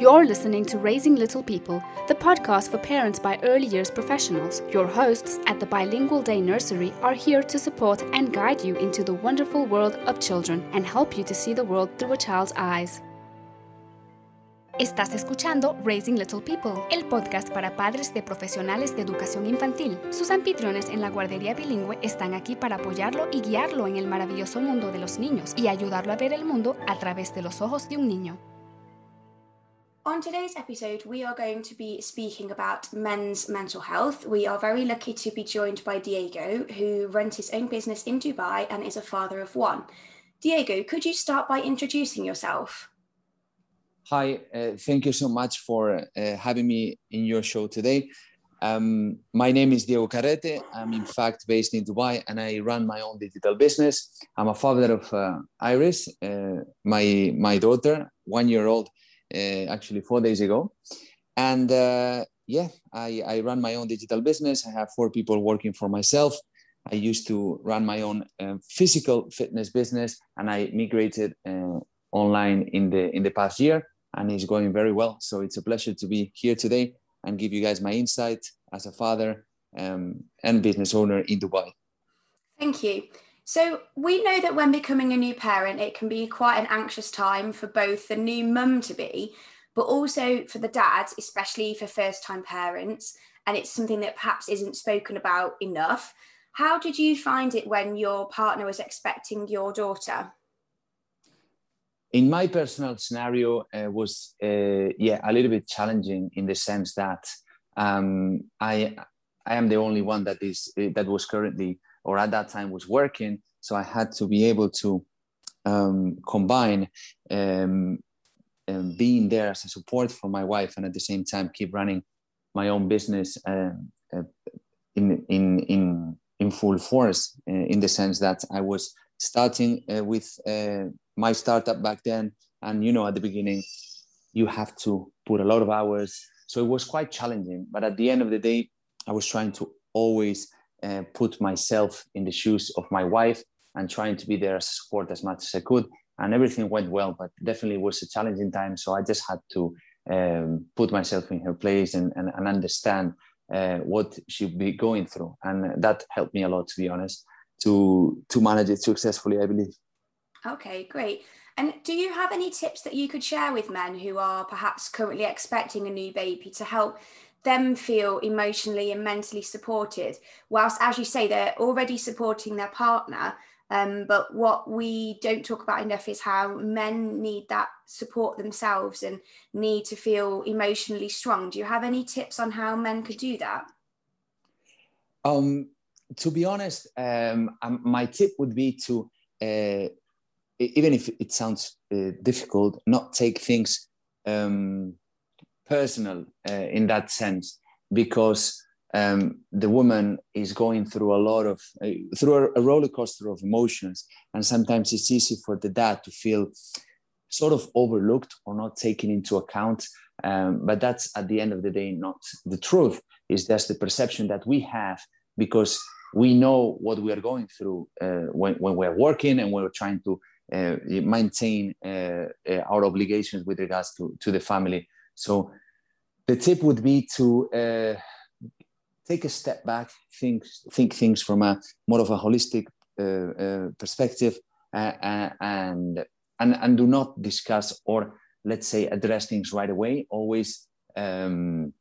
You're listening to Raising Little People, the podcast for parents by early years professionals. Your hosts at the Bilingual Day Nursery are here to support and guide you into the wonderful world of children and help you to see the world through a child's eyes. Estás escuchando Raising Little People, el podcast para padres de profesionales de educación infantil. Sus anfitriones en la guardería bilingüe están aquí para apoyarlo y guiarlo en el maravilloso mundo de los niños y ayudarlo a ver el mundo a través de los ojos de un niño. On today's episode, we are going to be speaking about men's mental health. We are very lucky to be joined by Diego, who runs his own business in Dubai and is a father of one. Diego, could you start by introducing yourself? Hi, uh, thank you so much for uh, having me in your show today. Um, my name is Diego Carrete. I'm in fact based in Dubai and I run my own digital business. I'm a father of uh, Iris, uh, my, my daughter, one year old, actually four days ago. And uh, yeah, I, I run my own digital business. I have four people working for myself. I used to run my own um, physical fitness business and I migrated online in the in the past year and it's going very well. So it's a pleasure to be here today and give you guys my insight as a father um, and business owner in Dubai. Thank you. So we know that when becoming a new parent, it can be quite an anxious time for both the new mum to be, but also for the dad, especially for first time parents. And it's something that perhaps isn't spoken about enough. How did you find it when your partner was expecting your daughter? in my personal scenario uh, was uh, yeah a little bit challenging in the sense that um, I I am the only one that is that was currently or at that time was working, so I had to be able to um, combine um, um being there as a support for my wife and at the same time keep running my own business um, uh, in in in in full force uh, in the sense that I was starting uh, with my startup back then. And you know at the beginning you have to put a lot of hours. So it was quite challenging but at the end of the day i was trying to always uh, put myself in the shoes of my wife and trying to be there as support as much as i could. And everything went well but definitely was a challenging time. So i just had to um, put myself in her place and, and, and understand uh, what she'd be going through. And that helped me a lot to be honest to to manage it successfully i believe. Okay, great. And do you have any tips that you could share with men who are perhaps currently expecting a new baby to help them feel emotionally and mentally supported, whilst, as you say, they're already supporting their partner? Um, but what we don't talk about enough is how men need that support themselves and need to feel emotionally strong. Do you have any tips on how men could do that? Um, to be honest, um, um my tip would be to uh, even if it sounds uh, difficult, not take things um, personal uh, in that sense, because um, the woman is going through a lot of uh, through a, a, roller coaster of emotions, and sometimes it's easy for the dad to feel sort of overlooked or not taken into account. Um, but that's at the end of the day not the truth. Is just the perception that we have because we know what we are going through uh, when, when we're working and we're trying to uh, maintain uh, our obligations with regards to, to the family. So the tip would be to take a step back, think think things from a more of a holistic perspective, and and and do not discuss or let's say address things right away. Always um,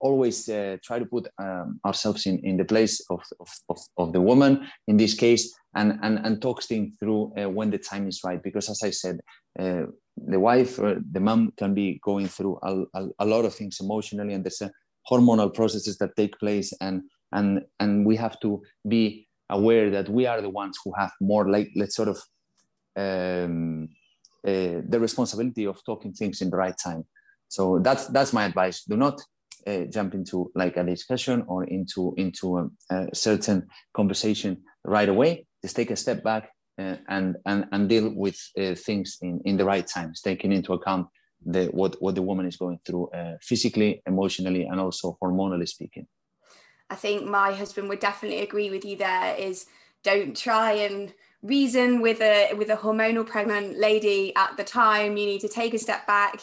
always uh, try to put um, ourselves in, in the place of, of, of, the woman in this case and, and, and talk things through uh, when the time is right. Because as I said, uh, the wife or the mom can be going through a, a, a, lot of things emotionally and there's hormonal processes that take place and, and, and we have to be aware that we are the ones who have more like, let's sort of um, uh, the responsibility of talking things in the right time. So that's, that's my advice. Do not uh, jump into like a discussion or into into a, a, certain conversation right away just take a step back uh, and, and and deal with uh, things in in the right times taking into account the what what the woman is going through uh, physically emotionally and also hormonally speaking. I think my husband would definitely agree with you there is don't try and reason with a with a hormonal pregnant lady at the time. You need to take a step back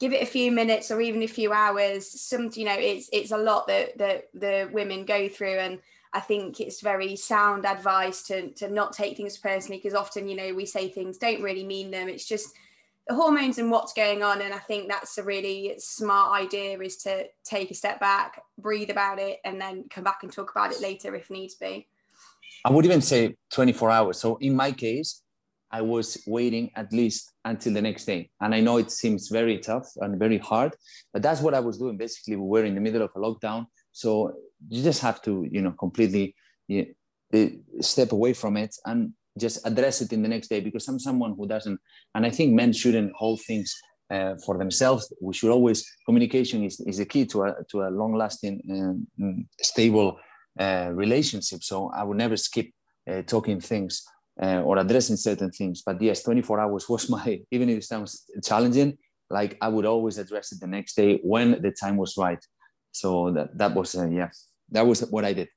give it a few minutes or even a few hours. Some you know it's it's a lot that that the women go through and I think it's very sound advice to to not take things personally because often you know we say things don't really mean them it's just the hormones and what's going on and I think that's a really smart idea is to take a step back breathe about it and then come back and talk about it later if needs be I would even say 24 hours so in my case I was waiting at least until the next day. And I know it seems very tough and very hard, but that's what I was doing. Basically, we were in the middle of a lockdown. So you just have to, you know, completely you step away from it and just address it in the next day because I'm someone who doesn't, and I think men shouldn't hold things uh, for themselves. We should always, communication is, is the key to a, to a long lasting, um, stable uh, relationship. So I would never skip uh, talking things or addressing certain things. But yes, 24 hours was my, even if it sounds challenging, like I would always address it the next day when the time was right. So that, that was, uh, yeah, that was what I did.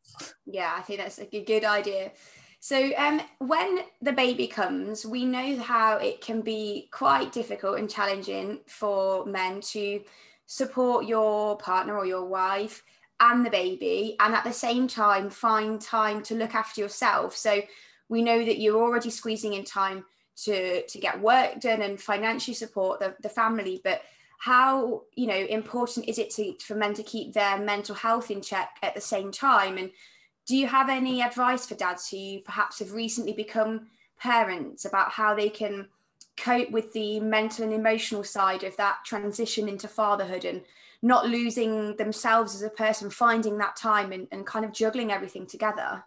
Yeah, I think that's a good idea. So um, when the baby comes, we know how it can be quite difficult and challenging for men to support your partner or your wife and the baby, and at the same time find time to look after yourself. So we know that you're already squeezing in time to to get work done and financially support the, the family but how you know important is it to, for men to keep their mental health in check at the same time? And do you have any advice for dads who perhaps have recently become parents about how they can cope with the mental and emotional side of that transition into fatherhood and not losing themselves as a person finding that time and, and kind of juggling everything together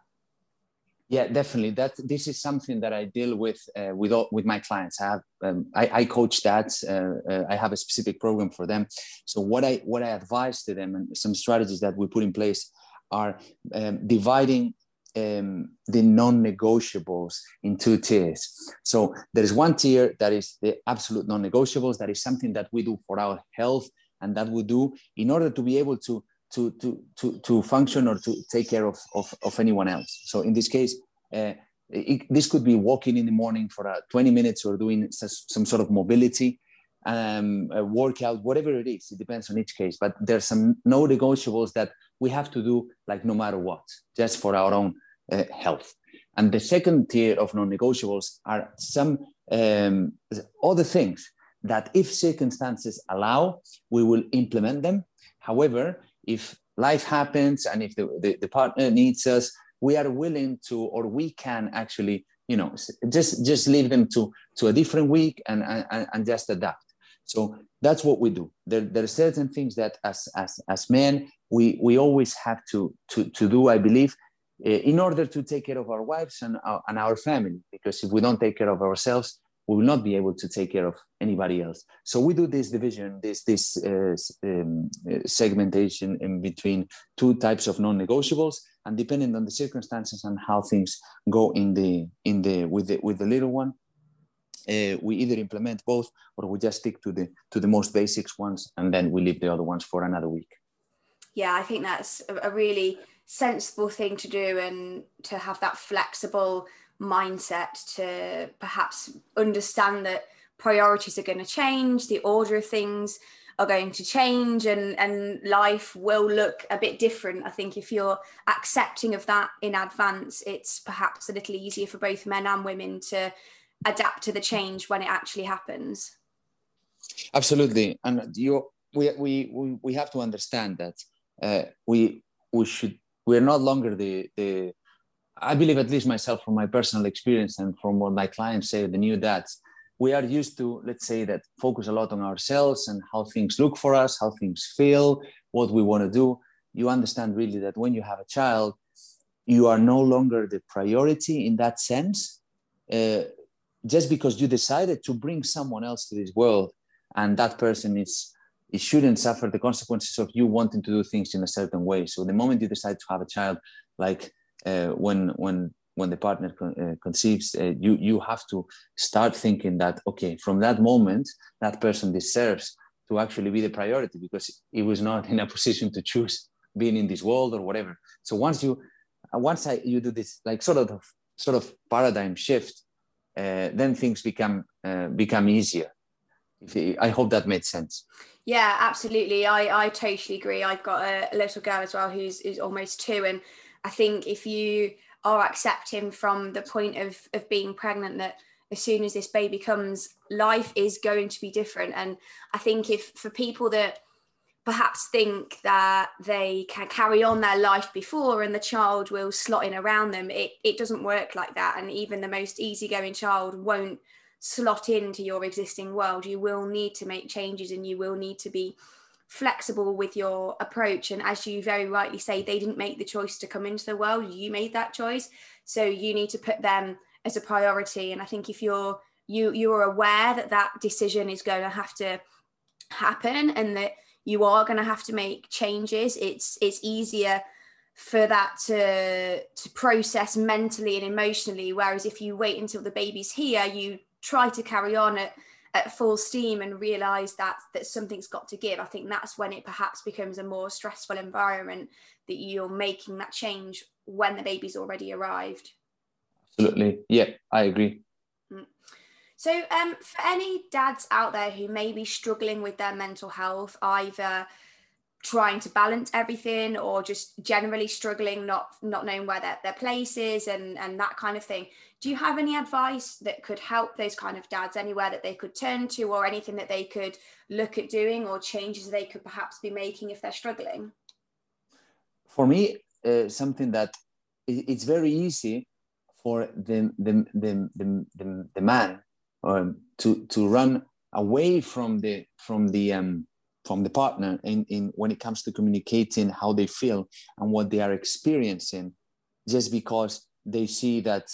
yeah, definitely. That this is something that I deal with uh, with all, with my clients. I have um, I, I, coach that. Uh, uh, I have a specific program for them. So what I what I advise to them and some strategies that we put in place are um, dividing um, the non-negotiables in two tiers. So there is one tier that is the absolute non-negotiables. That is something that we do for our health and that we do in order to be able to to, to, to, to function or to take care of, of, of anyone else. So in this case, uh, it, this could be walking in the morning for uh, 20 minutes or doing some sort of mobility um, workout, whatever it is. It depends on each case. But there's some no negotiables that we have to do, like no matter what, just for our own uh, health. And the second tier of non-negotiables are some um, other things that, if circumstances allow, we will implement them. However, if life happens and if the, the, the, partner needs us we are willing to or we can actually you know just just leave them to to a different week and and, and just adapt. So that's what we do. There, there are certain things that as as as men we we always have to to to do i believe eh, in order to take care of our wives and our, and our family because if we don't take care of ourselves we will not be able to take care of anybody else. So we do this division, this this uh, um, segmentation in between two types of non-negotiables, and depending on the circumstances and how things go in the in the with the with the little one, uh, we either implement both or we just stick to the to the most basics ones, and then we leave the other ones for another week. Yeah, I think that's a really sensible thing to do, and to have that flexible mindset to perhaps understand that priorities are going to change, the order of things are going to change and and life will look a bit different. I think if you're accepting of that in advance it's perhaps a little easier for both men and women to adapt to the change when it actually happens. Absolutely. And you we we we we have to understand that uh, we we should we're not longer the the I believe, at least myself, from my personal experience and from what my clients say, the new dads, we are used to, let's say, that focus a lot on ourselves and how things look for us, how things feel, what we want to do. You understand really that when you have a child, you are no longer the priority in that sense. Uh, just because you decided to bring someone else to this world and that person is it shouldn't suffer the consequences of you wanting to do things in a certain way so the moment you decide to have a child like uh, when when when the partner con- uh, conceives, uh, you you have to start thinking that okay, from that moment, that person deserves to actually be the priority because he was not in a position to choose being in this world or whatever. So once you once I, you do this like sort of sort of paradigm shift, uh, then things become uh, become easier. I hope that made sense. Yeah, absolutely. I, I totally agree. I've got a, a little girl as well who's, who's almost two. And I think if you are accepting from the point of, of being pregnant that as soon as this baby comes, life is going to be different. And I think if for people that perhaps think that they can carry on their life before and the child will slot in around them, it, it doesn't work like that. And even the most easygoing child won't slot into your existing world. You will need to make changes and you will need to be flexible with your approach. And as you very rightly say, they didn't make the choice to come into the world, you made that choice. So you need to put them as a priority. And I think if you're you you're aware that that decision is going to have to happen and that you are going to have to make changes, it's it's easier for that to to process mentally and emotionally. Whereas if you wait until the baby's here, you try to carry on at at full steam and realize that that something's got to give. I think that's when it perhaps becomes a more stressful environment that you're making that change when the baby's already arrived. Absolutely. Yeah i agree. Mm. so um, for any dads out there who may be struggling with their mental health either trying to balance everything or just generally struggling not not knowing where their, their place is and and that kind of thing. Do you have any advice that could help those kind of dads anywhere that they could turn to or anything that they could look at doing or changes they could perhaps be making if they're struggling? For me uh, something that it's very easy for the the the, the, the, the man um, to to run away from the from the um, from the partner in, in when it comes to communicating how they feel and what they are experiencing just because they see that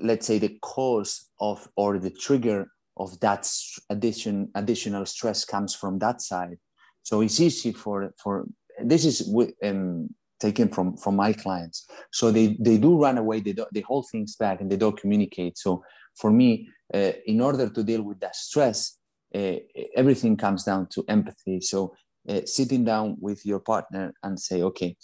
let's say the cause of or the trigger of that addition additional stress comes from that side. So it's easy for for this is um, taken from from my clients. So they they do run away they, do, they hold things back and they don't communicate. So for me uh, in order to deal with that stress everything comes down to empathy. So uh, sitting down with your partner and say, okay,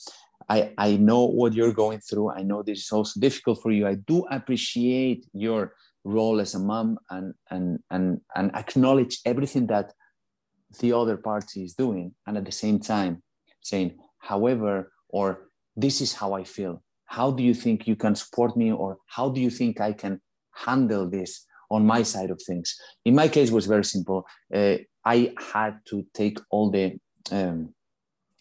I, I know what you're going through. I know this is also difficult for you. I do appreciate your role as a mom and, and, and, and acknowledge everything that the other party is doing. And at the same time, saying, however, or this is how I feel. How do you think you can support me? Or how do you think I can handle this? On my side of things. In my case, was very simple. Uh, I had to take all the. Um,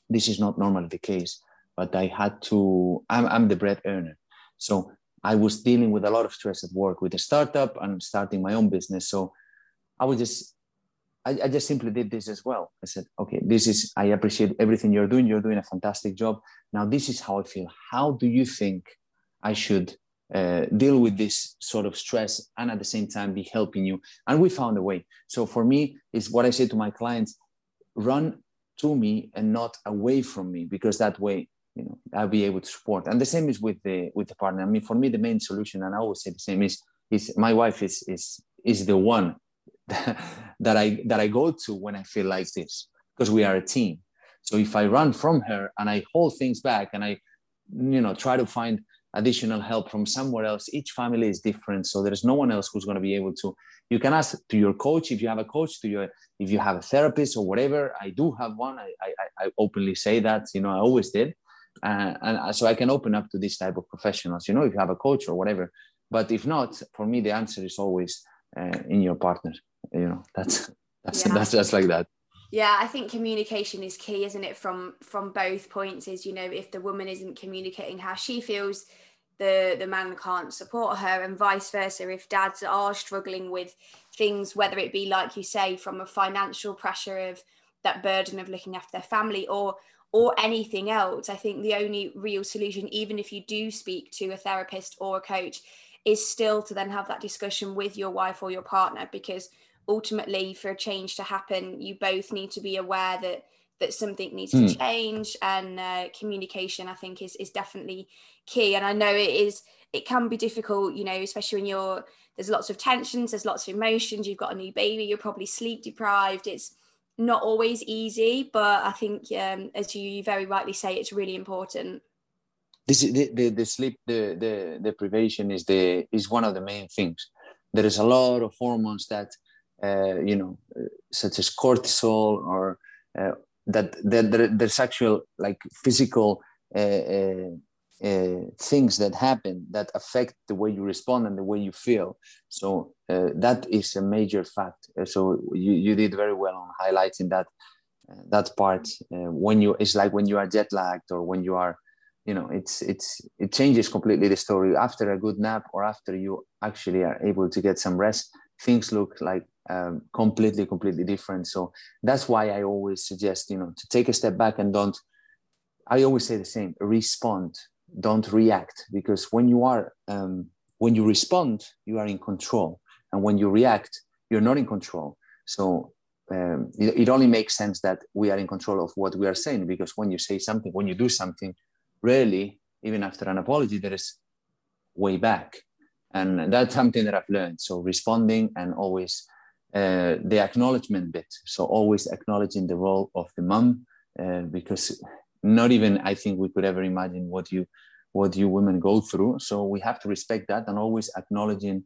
this is not normally the case, but I had to. I'm, I'm the bread earner, so I was dealing with a lot of stress at work with a startup and starting my own business. So I was just. I, I just simply did this as well. I said, okay, this is, I appreciate everything you're doing. You're doing a fantastic job. Now, this is how I feel. How do you think I should uh, deal with this sort of stress and at the same time be helping you. And we found a way. So for me is what i say to my clients run to me and not away from me because that way you know i'll be able to support. And the same is with the with the partner. I mean for me the main solution and i always say the same is is my wife is is is the one that i that i go to when i feel like this because we are a team. So if i run from her and i hold things back and i you know try to find additional help from somewhere else. Each family is different, so there's no one else who's going to be able to. You can ask to your coach if you have a coach, to your if you have a therapist or whatever. I do have one. I I, I openly say that. You know, I always did, uh, and so I can open up to this type of professionals. You know, if you have a coach or whatever. But if not, for me, the answer is always uh, in your partner. You know, that's that's yeah. that's just like that yeah i think communication is key isn't it from from both points is you know if the woman isn't communicating how she feels the the man can't support her and vice versa if dads are struggling with things whether it be like you say from a financial pressure of that burden of looking after their family or or anything else. I think the only real solution even if you do speak to a therapist or a coach is still to then have that discussion with your wife or your partner because ultimately for a change to happen you both need to be aware that that something needs mm. to hmm. change and uh, communication i think is is definitely key and i know it is it can be difficult you know especially when you're there's lots of tensions there's lots of emotions you've got a new baby you're probably sleep deprived it's not always easy but i think um, as you very rightly say it's really important this is the, the, the sleep the, the deprivation is the is one of the main things there is a lot of hormones that uh, you know, such as cortisol or uh, that, that there's actual like physical uh, uh, uh, things that happen that affect the way you respond and the way you feel. So uh, that is a major fact. Uh, so you, you did very well on highlighting that that part. when you it's like when you are jet lagged or when you are you know it's it's it changes completely the story after a good nap or after you actually are able to get some rest things look like um, completely completely different. So that's why i always suggest you know to take a step back and don't i always say the same respond don't react. Because when you are um, when you respond you are in control. And when you react you're not in control. So um, it, it only makes sense that we are in control of what we are saying. Because when you say something when you do something rarely, even after an apology, there is way back. And that's something that I've learned. So responding and always uh, the acknowledgement bit. So always acknowledging the role of the mom, uh, because not even I think we could ever imagine what you what you women go through. So we have to respect that and always acknowledging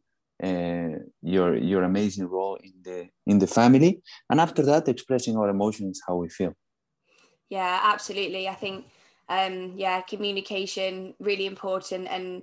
uh, your your amazing role in the in the family. And after that, expressing our emotions, how we feel. Yeah, absolutely. I think um, yeah, communication really important and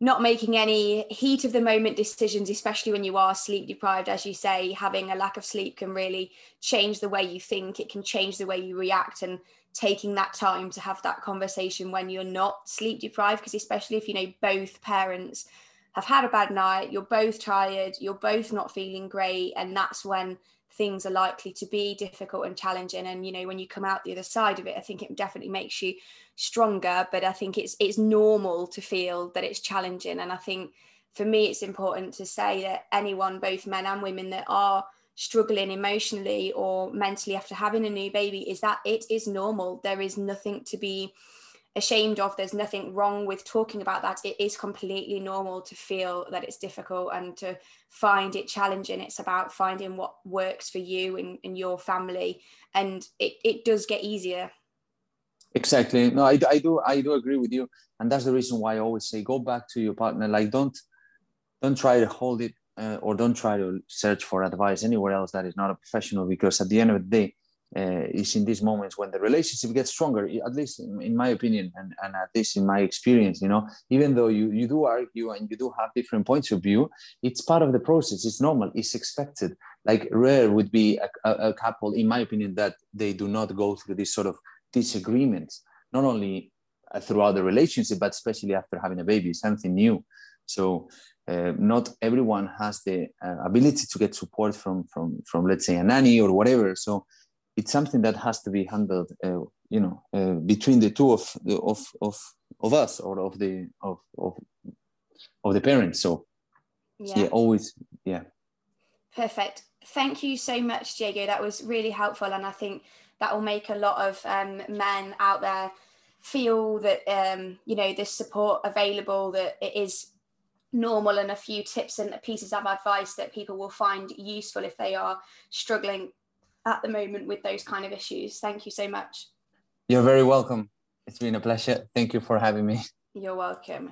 not making any heat of the moment decisions, especially when you are sleep deprived. As you say, having a lack of sleep can really change the way you think, it can change the way you react, and taking that time to have that conversation when you're not sleep deprived, because especially if you know both parents have had a bad night, you're both tired, you're both not feeling great, and that's when things are likely to be difficult and challenging and you know when you come out the other side of it i think it definitely makes you stronger but i think it's it's normal to feel that it's challenging and i think for me it's important to say that anyone both men and women that are struggling emotionally or mentally after having a new baby is that it is normal. There is nothing to be ashamed of. There's nothing wrong with talking about that. It is completely normal to feel that it's difficult and to find it challenging. It's about finding what works for you and, and your family. And it, it does get easier. Exactly. No, I, I do I do agree with you. And that's the reason why I always say go back to your partner. Like don't don't try to hold it uh, or don't try to search for advice anywhere else that is not a professional because at the end of the day uh, is in these moments when the relationship gets stronger at least in, in, my opinion and, and at least in my experience you know. Even though you, you do argue and you do have different points of view it's part of the process it's normal it's expected. Like rare would be a, a, a couple in my opinion that they do not go through this sort of disagreements not only uh, throughout the relationship but especially after having a baby something new. So uh, not everyone has the uh, ability to get support from from from let's say a nanny or whatever. So it's something that has to be handled, uh, you know, uh, between the two of of of of us or of the of of of the parents. So yeah, yeah always yeah. Perfect. Thank you so much, Diego. That was really helpful, and I think that will make a lot of um, men out there feel that um, you know this support available, that it is normal, and a few tips and pieces of advice that people will find useful if they are struggling at the moment with those kind of issues. Thank you so much. You're very welcome. It's been a pleasure. Thank you for having me. You're welcome.